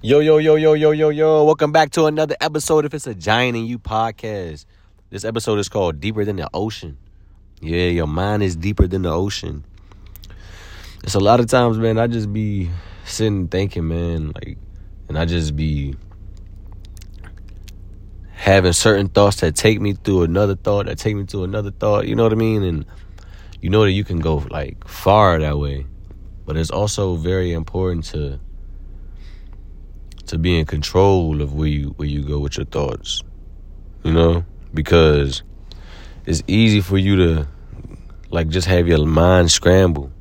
Yo, yo, yo, yo, yo, yo, yo. Welcome back to another episode of It's a Giant in You podcast. This episode is called Deeper Than the Ocean. Yeah, your mind is deeper than the ocean. It's a lot of times, man, I just be sitting thinking, man, like, and I just be having certain thoughts that take me through another thought, that take me to another thought. You know what I mean? And you know that you can go like far that way. But it's also very important to to be in control of where you where you go with your thoughts. You know? Because it's easy for you to like just have your mind scramble.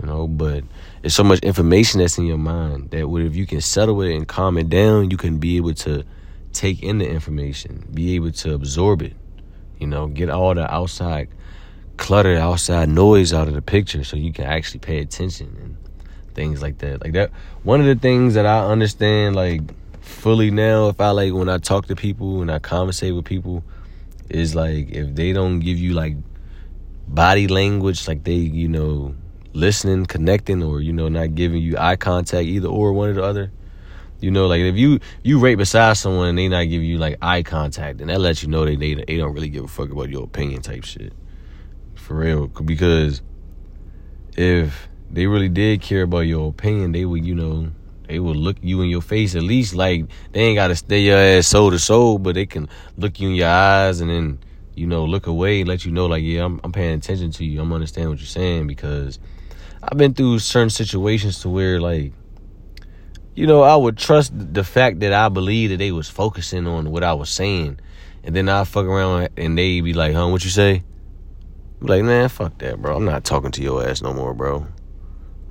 You know, but it's so much information that's in your mind that if you can settle it and calm it down, you can be able to take in the information, be able to absorb it. You know, get all the outside clutter, outside noise out of the picture so you can actually pay attention and things like that. Like that one of the things that I understand like fully now if I like when I talk to people and I conversate with people is like if they don't give you like body language like they, you know, listening, connecting or you know not giving you eye contact either or one or the other. You know, like if you you rate beside someone and they not give you like eye contact, and that lets you know they they, they don't really give a fuck about your opinion type shit. For real, because if they really did care about your opinion, they would, you know, they would look you in your face at least like they ain't gotta stay your ass soul to soul, but they can look you in your eyes and then, you know, look away and let you know like, yeah, I'm, I'm paying attention to you. I'm understanding what you're saying because I've been through certain situations to where like, you know, I would trust the fact that I believe that they was focusing on what I was saying. And then I fuck around and they be like, huh, what you say? like, man, fuck that, bro. I'm not talking to your ass no more, bro.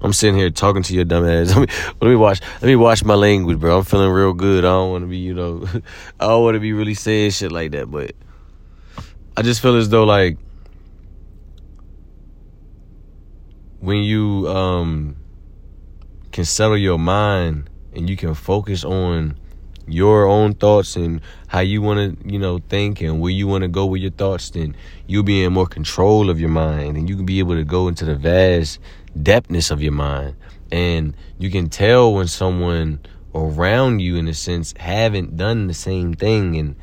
I'm sitting here talking to your dumb ass. Let me, let me watch. Let me watch my language, bro. I'm feeling real good. I don't want to be, you know, I don't want to be really saying shit like that. But I just feel as though like when you um can settle your mind and you can focus on your own thoughts and how you want to, you know, think and where you want to go with your thoughts, then you'll be in more control of your mind and you can be able to go into the vast depthness of your mind. And you can tell when someone around you, in a sense, haven't done the same thing and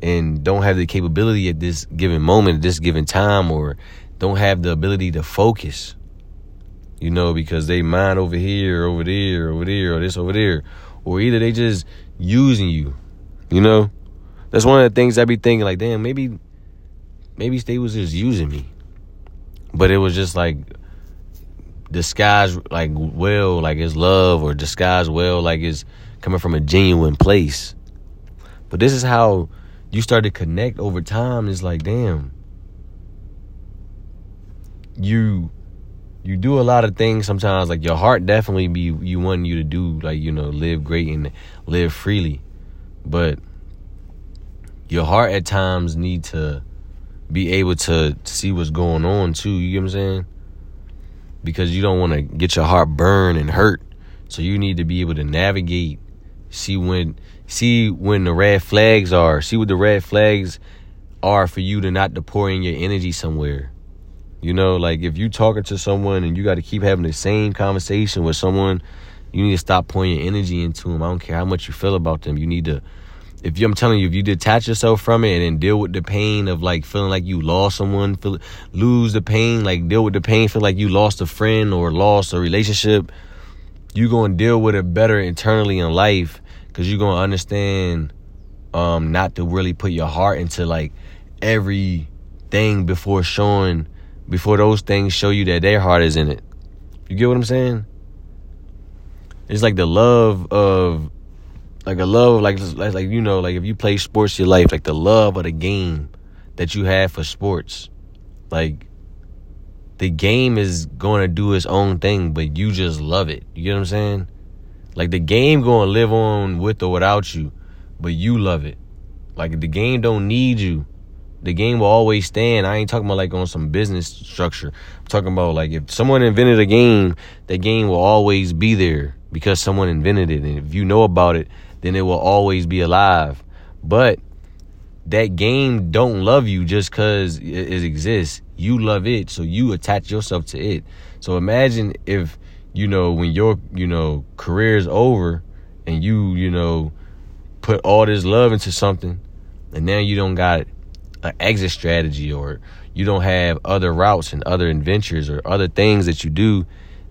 and don't have the capability at this given moment, at this given time, or don't have the ability to focus. You know, because they mind over here, over there, over there, or this over there. Or either they just using you. You know? That's one of the things I be thinking, like, damn, maybe maybe they was just using me. But it was just like disguised like well like it's love or disguise well like it's coming from a genuine place. But this is how you start to connect over time. It's like, damn. You you do a lot of things sometimes like your heart definitely be you want you to do like you know live great and live freely but your heart at times need to be able to see what's going on too you get what i'm saying because you don't want to get your heart burned and hurt so you need to be able to navigate see when see when the red flags are see what the red flags are for you to not pour in your energy somewhere you know, like if you talking to someone and you got to keep having the same conversation with someone, you need to stop pouring your energy into them. I don't care how much you feel about them. You need to, if you, I'm telling you, if you detach yourself from it and then deal with the pain of like feeling like you lost someone, feel, lose the pain, like deal with the pain, feel like you lost a friend or lost a relationship, you're going to deal with it better internally in life because you're going to understand um, not to really put your heart into like everything before showing before those things show you that their heart is in it. You get what I'm saying? It's like the love of like a love like like you know like if you play sports your life like the love of the game that you have for sports like the game is going to do its own thing but you just love it you get what i'm saying like the game going to live on with or without you but you love it like the game don't need you the game will always stand. I ain't talking about like on some business structure. I'm talking about like if someone invented a game, that game will always be there because someone invented it. And if you know about it, then it will always be alive. But that game don't love you just cause it, exists. You love it, so you attach yourself to it. So imagine if, you know, when your, you know, career is over and you, you know, put all this love into something, and now you don't got an exit strategy or you don't have other routes and other adventures or other things that you do,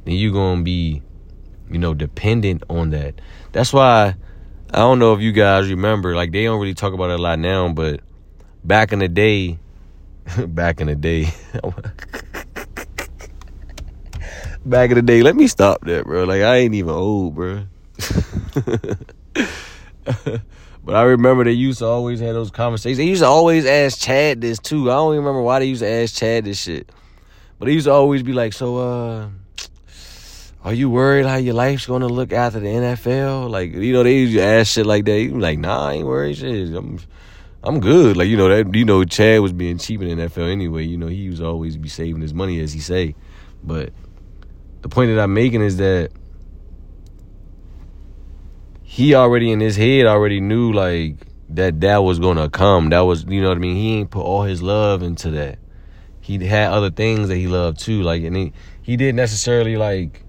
then you're gonna be, you know, dependent on that. That's why I don't know if you guys remember, like they don't really talk about it a lot now, but back in the day, back in the day. back in the day, let me stop that, bro. Like I ain't even old, bro. but I remember they used to always have those conversations. They used to always ask Chad this too. I don't even remember why they used to ask Chad this shit. But he used to always be like, "So, uh, are you worried how your life's gonna look after the NFL?" Like, you know, they ask shit like that. Was like, "Nah, I ain't worried. Shit, I'm, I'm good." Like, you know that, you know, Chad was being cheap in the NFL anyway. You know, he was always be saving his money as he say. But the point that I'm making is that he already in his head already knew like that that was gonna come. That was you know what I mean. He ain't put all his love into that. He had other things that he loved too. Like and he he didn't necessarily like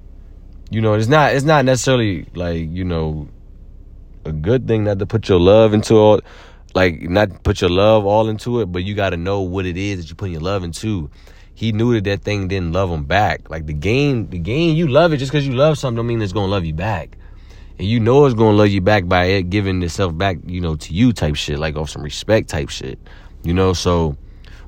you know it's not it's not necessarily like you know a good thing not to put your love into all like not put your love all into it, but you got to know what it is that you're putting your love into. He knew that that thing didn't love him back. Like the game, the game, you love it just because you love something don't mean it's gonna love you back and you know it's gonna love you back by it giving itself back, you know, to you type shit, like off some respect type shit. You know, so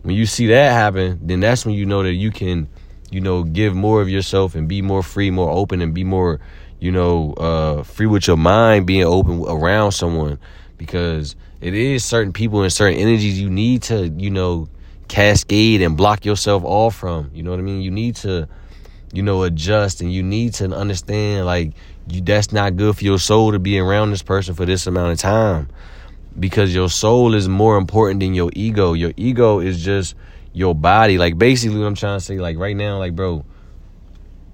when you see that happen, then that's when you know that you can, you know, give more of yourself and be more free, more open, and be more, you know, uh, free with your mind, being open around someone, because it is certain people and certain energies you need to, you know, cascade and block yourself off from. You know what I mean? You need to, you know, adjust and you need to understand like you that's not good for your soul to be around this person for this amount of time because your soul is more important than your ego. Your ego is just your body. Like basically what I'm trying to say like right now like bro,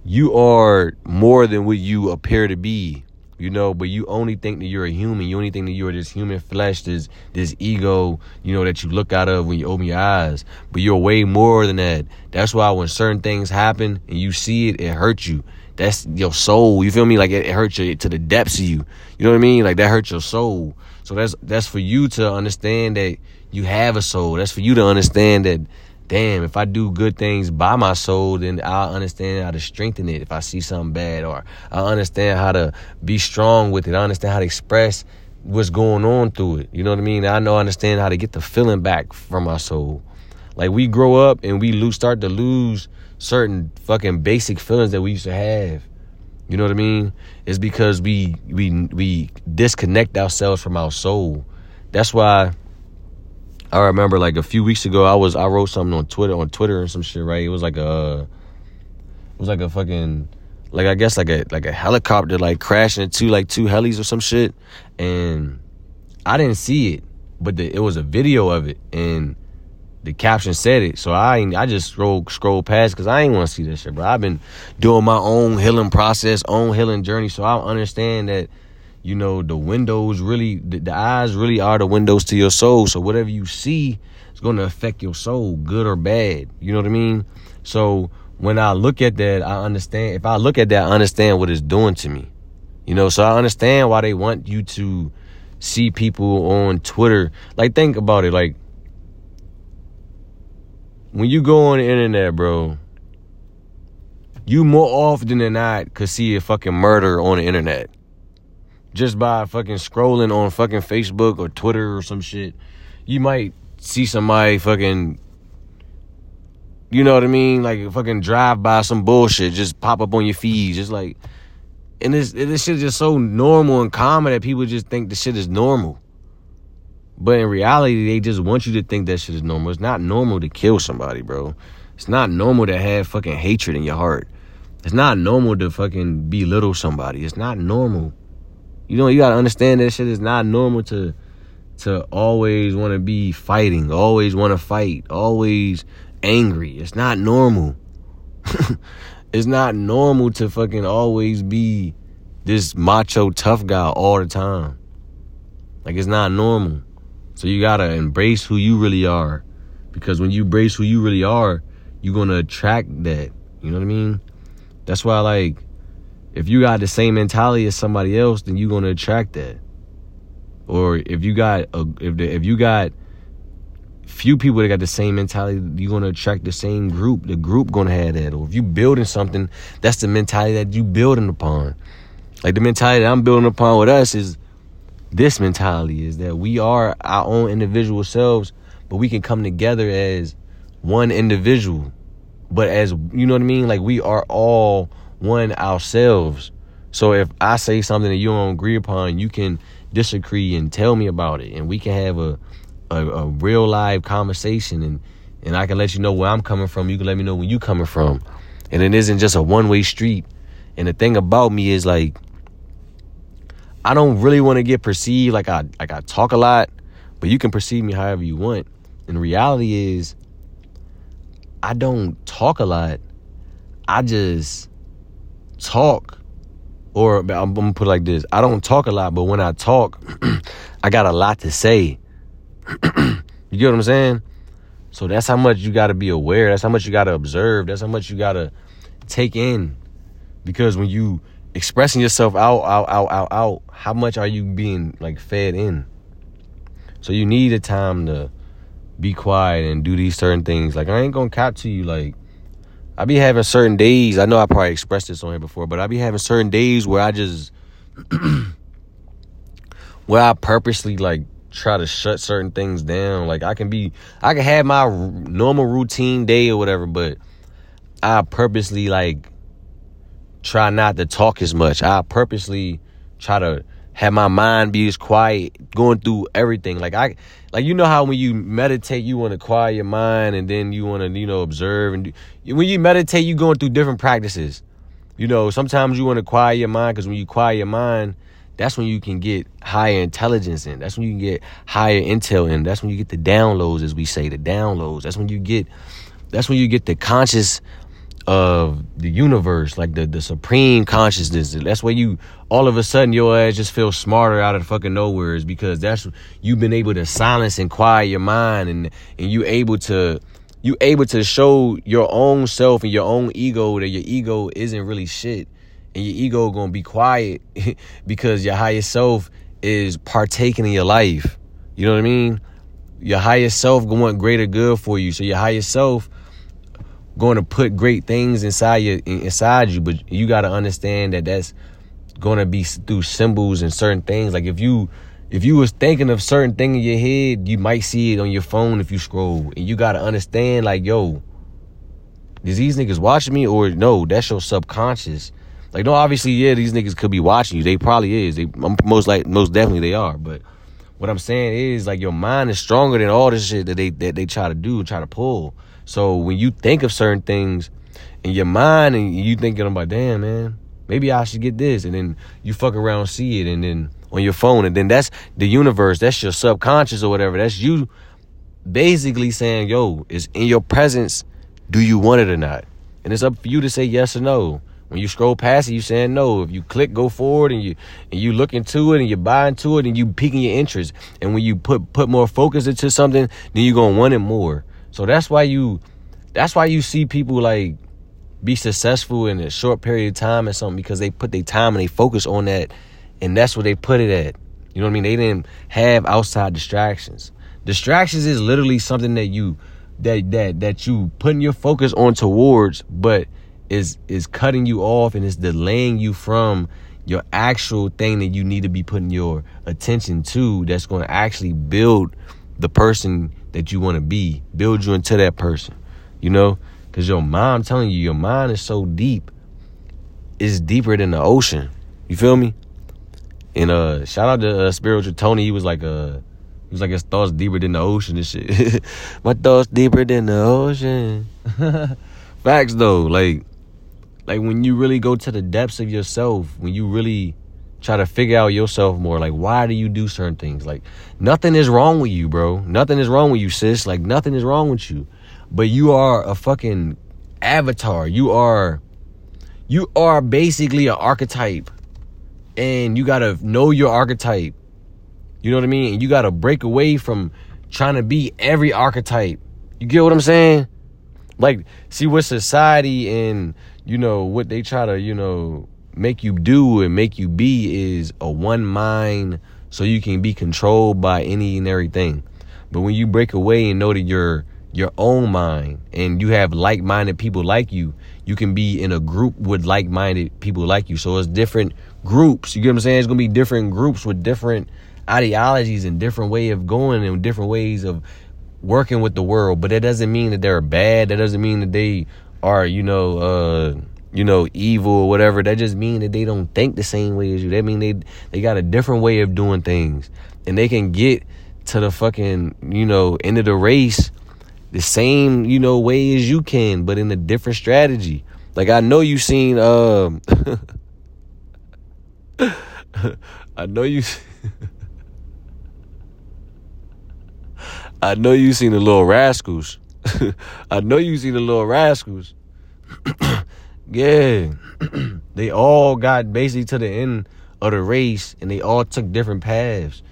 you are more than what you appear to be. You know, but you only think that you're a human. You only think that you're this human flesh, this this ego, you know, that you look out of when you open your eyes. But you're way more than that. That's why when certain things happen and you see it, it hurts you that's your soul. You feel me? Like it, it hurts you to the depths of you. You know what I mean? Like that hurts your soul. So that's that's for you to understand that you have a soul. That's for you to understand that damn, if I do good things by my soul, then I'll understand how to strengthen it if I see something bad, or I understand how to be strong with it. I understand how to express what's going on through it. You know what I mean? I know I understand how to get the feeling back from my soul. Like we grow up and we lose, start to lose certain fucking basic feelings that we used to have. You know what I mean? It's because we we we disconnect ourselves from our soul. That's why I remember like a few weeks ago I was I wrote something on Twitter on Twitter and some shit, right? It was like a it was like a fucking like I guess like a like a helicopter like crashing into like two helis or some shit and I didn't see it, but the, it was a video of it and the caption said it, so I I just scroll scroll past because I ain't want to see this shit, bro. I've been doing my own healing process, own healing journey, so I understand that you know the windows really, the, the eyes really are the windows to your soul. So whatever you see is going to affect your soul, good or bad. You know what I mean? So when I look at that, I understand. If I look at that, I understand what it's doing to me. You know, so I understand why they want you to see people on Twitter. Like, think about it. Like, when you go on the internet, bro, you more often than not could see a fucking murder on the internet. Just by fucking scrolling on fucking Facebook or Twitter or some shit. You might see somebody fucking you know what I mean? Like fucking drive by some bullshit, just pop up on your feeds, just like and this this shit is just so normal and common that people just think the shit is normal. But in reality, they just want you to think that shit is normal. It's not normal to kill somebody, bro. It's not normal to have fucking hatred in your heart. It's not normal to fucking belittle somebody. It's not normal. You know, you gotta understand that shit is not normal to to always want to be fighting, always want to fight, always angry. It's not normal. it's not normal to fucking always be this macho tough guy all the time. Like it's not normal. So you gotta embrace who you really are. Because when you embrace who you really are, you're gonna attract that. You know what I mean? That's why like if you got the same mentality as somebody else, then you're gonna attract that. Or if you got a, if the, if you got few people that got the same mentality, you're gonna attract the same group. The group gonna have that. Or if you building something, that's the mentality that you building upon. Like the mentality that I'm building upon with us is this mentality is that we are our own individual selves, but we can come together as one individual. But as you know what I mean? Like we are all one ourselves. So if I say something that you don't agree upon, you can disagree and tell me about it, and we can have a a, a real live conversation, and and I can let you know where I'm coming from. You can let me know where you're coming from, and it isn't just a one way street. And the thing about me is like, I don't really want to get perceived like I like I talk a lot, but you can perceive me however you want. And the reality is, I don't talk a lot. I just talk or I'm, I'm gonna put it like this: I don't talk a lot, but when I talk, I got a lot to say. you get what I'm saying? So that's how much you got to be aware. That's how much you got to observe. That's how much you got to take in. Because when you expressing yourself out, out, out, out, out, how much are you being like fed in? So you need a time to be quiet and do these certain things. Like I ain't gonna cap to you like I be having certain days. I know I probably expressed this on here before, but I be having certain days where I just where I purposely like try to shut certain things down. Like I can be, I can have my normal routine day or whatever, but I purposely like try not to talk as much. I purposely try to have my mind be as quiet, going through everything. Like I, like you know how when you meditate, you want to quiet your mind, and then you want to you know observe. And do, when you meditate, you going through different practices. You know, sometimes you want to quiet your mind because when you quiet your mind, that's when you can get higher intelligence in. That's when you can get higher intel in. That's when you get the downloads, as we say, the downloads. That's when you get, that's when you get the conscious of the universe, like the the supreme consciousness. That's where you all of a sudden your ass just feels smarter out of fucking nowhere is because that's you've been able to silence and quiet your mind and and you able to you able to show your own self and your own ego that your ego isn't really shit and your ego gonna be quiet because your higher self is partaking in your life. You know what I mean? Your higher self going want greater good for you. So your higher self going to put great things inside you inside you but you got to understand that that's going to be through symbols and certain things. Like if you if you was thinking of certain thing in your head you might see it on your phone if you scroll. And you got to understand like yo is these niggas watching me or no? That's your subconscious. Like no obviously yeah these niggas could be watching you. They probably is. They um, most like most definitely they are. But what i'm saying is like your mind is stronger than all this shit that they that they try to do try to pull so when you think of certain things in your mind and you thinking about, damn man, maybe I should get this, and then you fuck around see it, and then on your phone, and then that's the universe, that's your subconscious or whatever. That's you basically saying, yo, it's in your presence. Do you want it or not? And it's up for you to say yes or no. When you scroll past it, you saying no. If you click go forward and you and you look into it and you buy into it and you piquing your interest. And when you put put more focus into something, then you're gonna want it more. So that's why you that's why you see people like be successful in a short period of time or something because they put their time and they focus on that and that's what they put it at. You know what I mean? They didn't have outside distractions. Distractions is literally something that you that that that you putting your focus on towards but is is cutting you off and is delaying you from your actual thing that you need to be putting your attention to that's going to actually build the person that you want to be, build you into that person, you know? Because your mind, I'm telling you, your mind is so deep, it's deeper than the ocean. You feel me? And uh, shout out to uh, spiritual Tony. He was like, uh, he was like his thoughts deeper than the ocean and shit. My thoughts deeper than the ocean. Facts though, like, like when you really go to the depths of yourself, when you really try to figure out yourself more. Like, why do you do certain things? Like, nothing is wrong with you, bro. Nothing is wrong with you, sis. Like, nothing is wrong with you. But you are a fucking avatar. You are, you are basically an archetype. And you gotta know your archetype. You know what I mean? And you gotta break away from trying to be every archetype. You get what I'm saying? Like, see what society and, you know, what they try to, you know, make you do and make you be is a one mind so you can be controlled by any and everything. But when you break away and know that you're your own mind and you have like-minded people like you, you can be in a group with like-minded people like you. So it's different groups. You get what I'm saying? It's gonna be different groups with different ideologies and different way of going and different ways of working with the world. But that doesn't mean that they're bad. That doesn't mean that they are, you know, uh, you know, evil or whatever. That just mean that they don't think the same way as you. That mean they they got a different way of doing things, and they can get to the fucking you know end of the race the same you know way as you can, but in a different strategy. Like I know you seen um, I know you. I know you seen the little rascals. I know you seen the little rascals. Yeah. they all got basically to the end of the race and they all took different paths.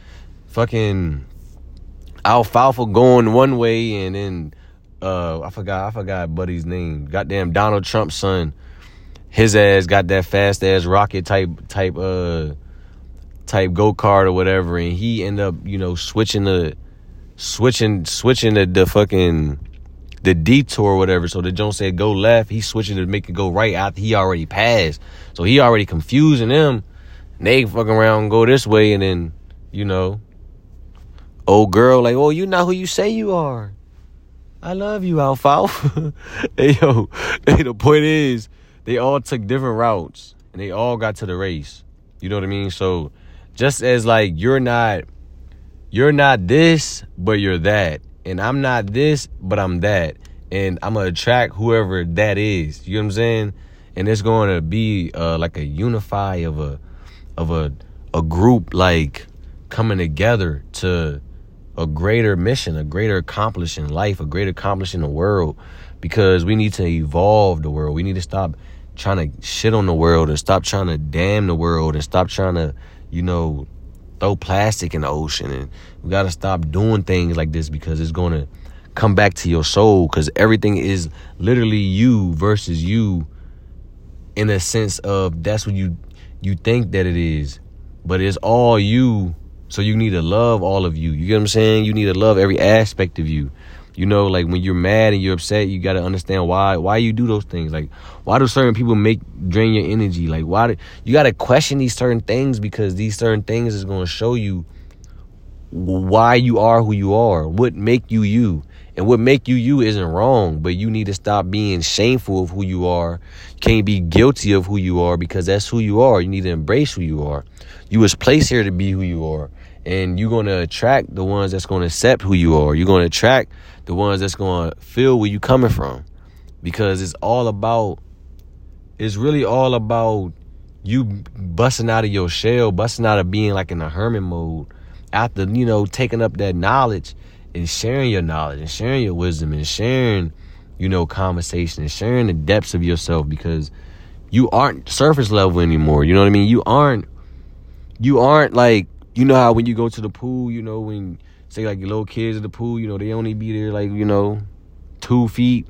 Fucking Alfalfa going one way and then uh I forgot I forgot Buddy's name. Goddamn Donald Trump's son. His ass got that fast ass rocket type type uh type go kart or whatever and he ended up, you know, switching the switching switching the, the fucking the detour or whatever. So the Jones said go left. He switching to make it go right after he already passed. So he already confusing them. They fucking around and go this way and then, you know, old girl like, oh, you not who you say you are. I love you, Alfalfa. hey yo, hey, the point is, they all took different routes and they all got to the race. You know what I mean? So just as like you're not you're not this, but you're that and I'm not this, but I'm that. And I'm gonna attract whoever that is. You know what I'm saying? And it's going to be uh, like a unify of a of a a group like coming together to a greater mission, a greater accomplishing life, a greater accomplishing the world. Because we need to evolve the world. We need to stop trying to shit on the world and stop trying to damn the world and stop trying to, you know, throw plastic in the ocean and we got to stop doing things like this because it's going to come back to your soul cuz everything is literally you versus you in a sense of that's what you you think that it is but it's all you. So you need to love all of you. You get what I'm saying? You need to love every aspect of you you know, like when you're mad and you're upset, you gotta understand why why you do those things. Like why do certain people make drain your energy? Like why do you gotta question these certain things because these certain things is gonna show you why you are who you are, what make you you. And what make you you isn't wrong, but you need to stop being shameful of who you are. Can't be guilty of who you are because that's who you are. You need to embrace who you are. You was placed here to be who you are. And you're gonna attract the ones that's gonna accept who you are. You're gonna attract the ones that's going to feel where you coming from. Because it's all about it's really all about you busting out of your shell busting out of being like in a hermit mode. After you know taking up that knowledge and sharing your knowledge and sharing your wisdom and sharing you know conversation and sharing the depths of yourself. Because you aren't surface level anymore. You know what i mean? You aren't you aren't like you know how when you go to the pool you know when say like little kids at the pool, you know, they only be there like, you know, two feet,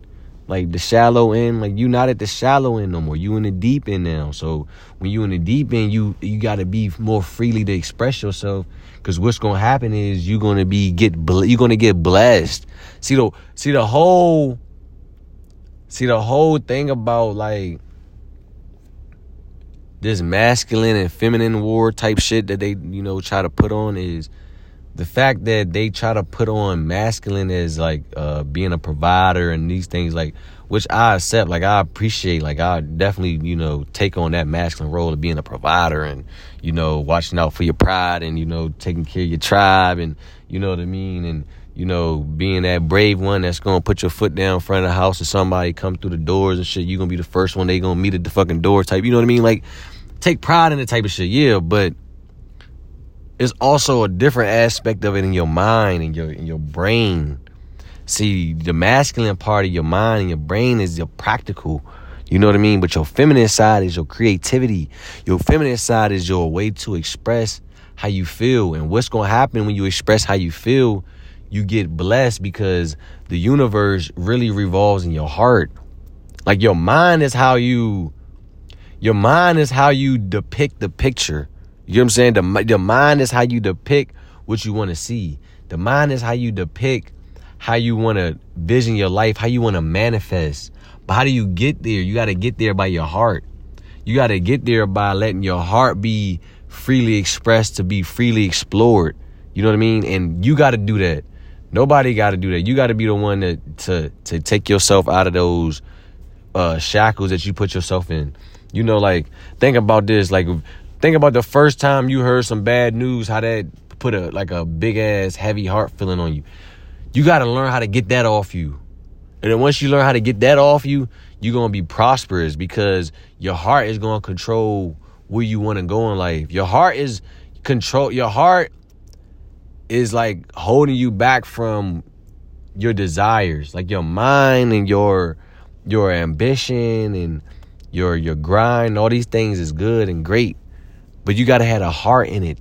like the shallow end. Like you not at the shallow end no more. You in the deep end now. So when you in the deep end, you you gotta be more freely to express yourself. Cause what's gonna happen is you're gonna be get you're gonna get blessed. See the see the whole see the whole thing about like this masculine and feminine war type shit that they you know try to put on is the fact that they try to put on masculine as like uh, being a provider and these things like which I accept like I appreciate like I definitely you know take on that masculine role of being a provider and you know watching out for your pride and you know taking care of your tribe and you know what I mean? And you know being that brave one that's gonna put your foot down in front of the house and somebody come through the doors and shit you gonna be the first one they gonna meet at the fucking door type you know what I mean? Like take pride in the type of shit yeah but it's also a different aspect of it in your mind and your in your brain. See, the masculine part of your mind and your brain is your practical. You know what I mean? But your feminine side is your creativity. Your feminine side is your way to express how you feel. And what's going to happen when you express how you feel, you get blessed because the universe really revolves in your heart. Like your mind is how you Your mind is how you depict the picture. You know what I'm saying? The, the mind is how you depict what you want to see. The mind is how you depict how you want to vision your life, how you want to manifest. But how do you get there? You got to get there by your heart. You got to get there by letting your heart be freely expressed to be freely explored. You know what I mean? And you got to do that. Nobody got to do that. You got to be the one to to to take yourself out of those uh, shackles that you put yourself in. You know, like think about this. Like think about the first time you heard some bad news. How that put a like a big ass heavy heart feeling on you. You got to learn how to get that off you. And then once you learn how to get that off you, you're to be prosperous because your heart is to control where you want to go in life. Your heart is control your heart is like holding you back from your desires, like your mind and your your ambition and your your grind, all these things is good and great. But you got to have a heart in it.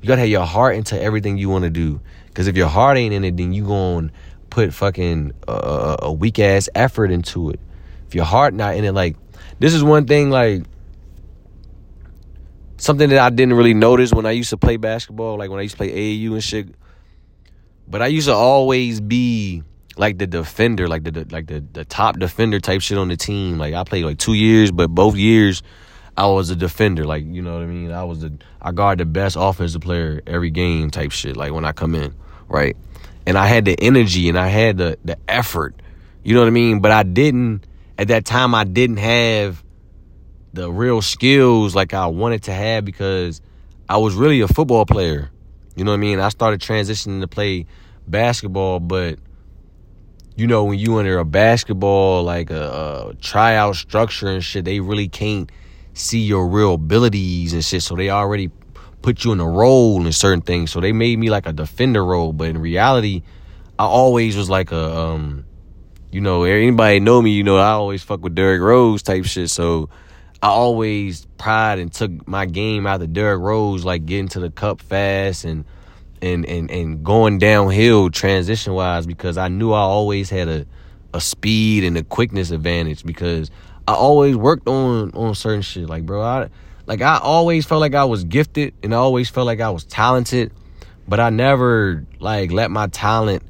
You got to have your heart into everything you want to do. Cuz if your heart ain't in it, then you to put fucking uh, a weak ass effort into it. If your heart not in it, like this is one thing, like something that I didn't really notice when I used to play basketball, like when I used to play AAU and shit. But I used to always be like the defender, like the, the like the, the top defender type shit on the team. Like I played like two years, but both years I was a defender. Like you know what I mean. I was the I guard the best offensive player every game type shit. Like when I come in, right and I had the energy and I had the the effort. You know what I mean? But I didn't at that time I didn't have the real skills like I wanted to have because I was really a football player. You know what I mean? I started transitioning to play basketball, but you know when you under a basketball like a, a tryout structure and shit, they really can't see your real abilities and shit. So they already put you in a role in certain things. So they made me like a defender role, but in reality, I always was like a um, you know, anybody know me, you know, I always fuck with Derrick Rose type shit. So I always pride and took my game out of Derrick Rose, like getting to the cup fast and and and and going downhill transition wise because I knew I always had a a speed and a quickness advantage because I always worked on on certain shit. Like bro, I like I always felt like I was gifted and I always felt like I was talented, but I never like let my talent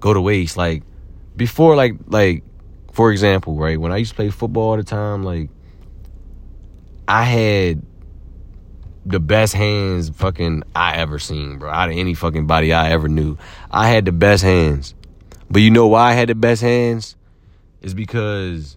go to waste. Like before like like for example, right, when I used to play football all the time, like I had the best hands fucking I ever seen, bro. Out of any fucking body I ever knew. I had the best hands. But you know why I had the best hands? Is because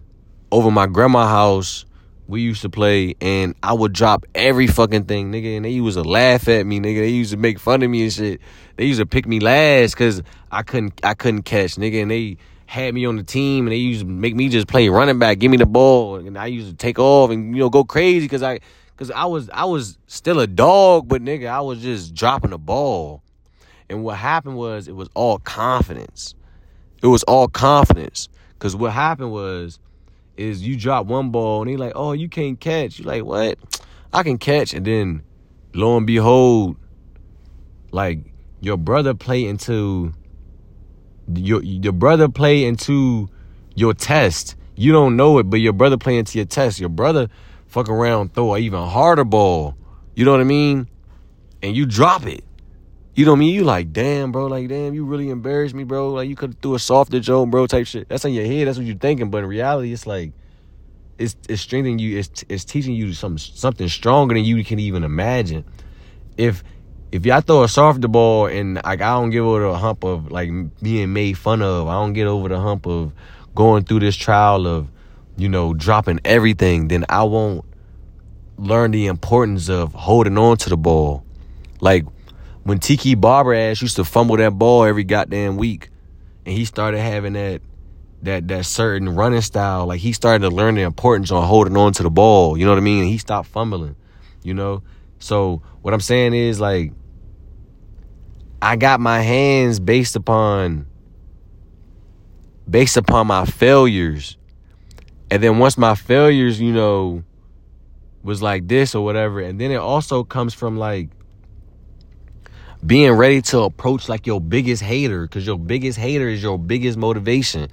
over my grandma house we used to play and I would drop every fucking thing, nigga, and they used to laugh at me, nigga. They used to make fun of me and shit. They used to pick me last cause I couldn't I couldn't catch, nigga, and they had me on the team and they used to make me just play running back, give me the ball, and I used to take off and you know go crazy cause I cause I was I was still a dog, but nigga, I was just dropping the ball. And what happened was it was all confidence. It was all confidence. Cause what happened was is you drop one ball and they like, oh, you can't catch. You like, what? I can catch. And then lo and behold, like your brother play into your your brother play into your test. You don't know it, but your brother play into your test. Your brother fuck around, throw an even harder ball. You know what I mean? And you drop it. You know what I mean? You like, damn, bro, like, damn, you really embarrassed me, bro. Like, you could do a softer joke, bro, type shit. That's in your head. That's what you're thinking. But in reality, it's like, it's it's strengthening you. It's it's teaching you some something stronger than you can even imagine. If if y'all throw a softer ball and like I don't get over the hump of like being made fun of, I don't get over the hump of going through this trial of, you know, dropping everything, then I won't learn the importance of holding on to the ball. Like when Tiki Barber ass used to fumble that ball every goddamn week, and he started having that that that certain running style, like he started to learn the importance on holding on to the ball. You know what I mean? And he stopped fumbling. You know. So what I'm saying is like, I got my hands based upon based upon my failures, and then once my failures, you know, was like this or whatever, and then it also comes from like being ready to approach like your biggest hater because your biggest hater is your biggest motivation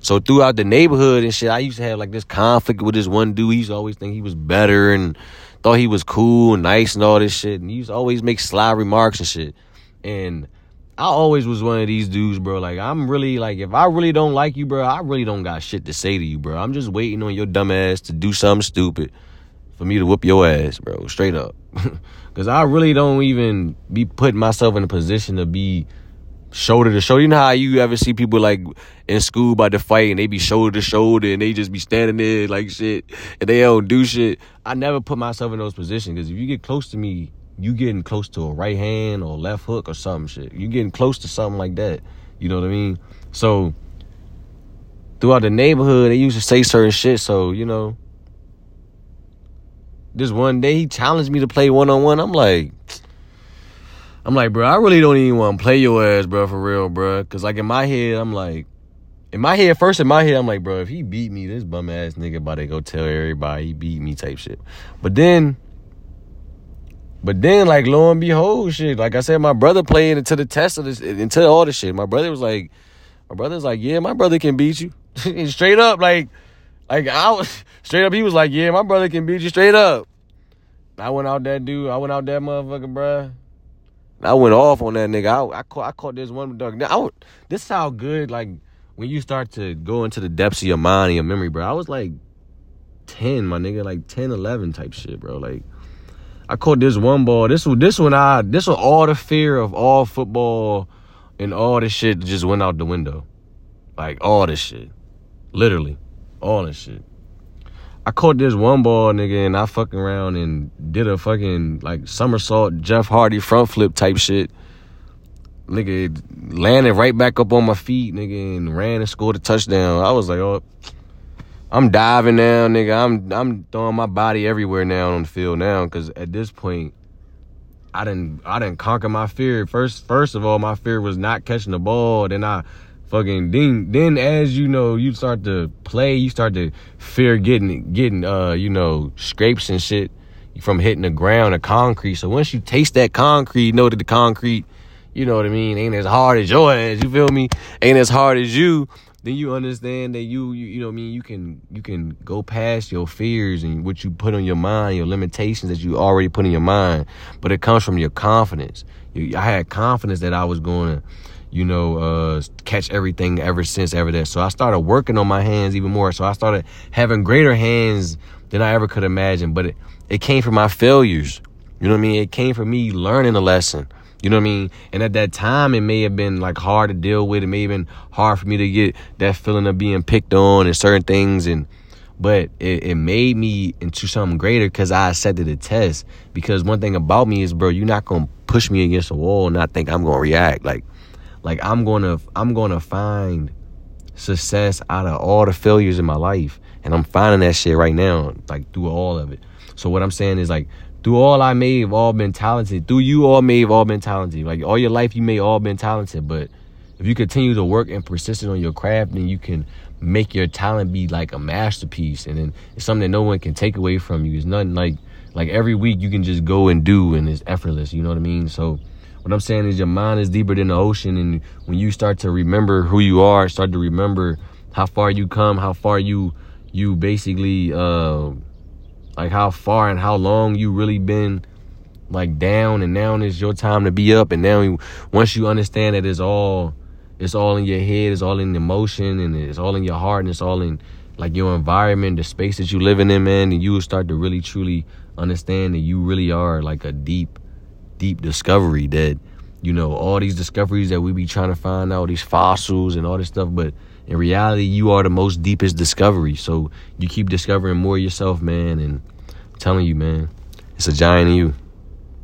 So throughout the neighborhood and shit, I used to have like this conflict with this one dude. He used to always think he was better and thought he was cool and nice and all this shit. And he used to always make sly remarks and shit. And I always was one of these dudes, bro. Like I'm really like if I really don't like you, bro, I really don't got shit to say to you, bro. I'm just waiting on your dumb ass to do something stupid for me to whoop your ass, bro. Straight up. Cause I really don't even be putting myself in a position to be shoulder to shoulder. You know how you ever see people like in school about to fight and they be shoulder to shoulder and they just be standing there like shit and they don't do shit. I never put myself in those positions because if you get close to me, you getting close to a right hand or left hook or something shit. You getting close to something like that. You know what I mean? So throughout the neighborhood, they used to say certain shit. So you know, this one day he challenged me to play one on one. I'm like, I'm like, bro, I really don't even want to play your ass, bro, for real, bro. Cause like in my head, I'm like, in my head, first in my head, I'm like, bro, if he beat me, this bum ass nigga about to go tell everybody he beat me type shit. But then, but then, like lo and behold, shit. Like I said, my brother played into the test of this, into all the shit. My brother was like, my brother's like, yeah, my brother can beat you, straight up, like. Like I was straight up, he was like, "Yeah, my brother can beat you straight up." I went out that dude. I went out that motherfucker, bruh. I went off on that nigga. I, I caught I caught this one dog. Now, I, this is how good like when you start to go into the depths of your mind and your memory, bro. I was like 10, my nigga, like 10, 11 type shit, bro. Like I caught this one ball. This was this one I this was all the fear of all football and all this shit just went out the window. Like all this shit. Literally all this shit. I caught this one ball, nigga, and I fucking around and did a fucking like somersault Jeff Hardy front flip type shit. Nigga landed right back up on my feet, nigga, and ran and scored a touchdown. I was like, oh, I'm diving now, nigga. I'm I'm throwing my body everywhere now on the field now, because at this point, I didn't I didn't conquer my fear. First first of all, my fear was not catching the ball. Then I fucking then then as you know you start to play you start to fear getting getting uh you know scrapes and shit from hitting the ground or concrete. So once you taste that concrete you know that the concrete you know what i mean ain't as hard as your ass you feel me? Ain't as hard as you then you understand that you, you you know I mean you can you can go past your fears and what you put on your mind your limitations that you already put in your mind but it comes from your confidence you, I had confidence that I was going to you know, uh, catch everything ever since ever that. So I started working on my hands even more. So I started having greater hands than I ever could imagine. But it, it came from my failures. You know what I mean? It came from me learning a lesson. You know what I mean? And at that time, it may have been like hard to deal with. It may have been hard for me to get that feeling of being picked on and certain things. And but it, it made me into something greater because I accepted the test. Because one thing about me is, bro, you're not gonna push me against a wall and not think I'm gonna react. Like like I'm gonna I'm gonna find success out of all the failures in my life. And I'm finding that shit right now, like through all of it. So what I'm saying is like through all I may have all been talented. Through you all may have all been talented. Like all your life you may all been talented. But if you continue to work and persistent on your craft, then you can make your talent be like a masterpiece. And then it's something that no one can take away from you. It's nothing like like every week you can just go and do and it's effortless. You know what I mean? So what I'm saying is your mind is deeper than the ocean. And when you start to remember who you are, start to remember how far you come, how far you, you basically, uh, like how far and how long you really been like down and now is your time to be up. And now once you understand that it's all, it's all in your head, it's all in emotion and it's all in your heart and it's all in like your environment, the space that you living in, man, and you will start to really truly understand that you really are like a deep deep discovery that you know all these discoveries that we be trying to find out these fossils and all this stuff but in reality you are the most deepest discovery. So you keep discovering more yourself man and I'm telling you man it's a giant in you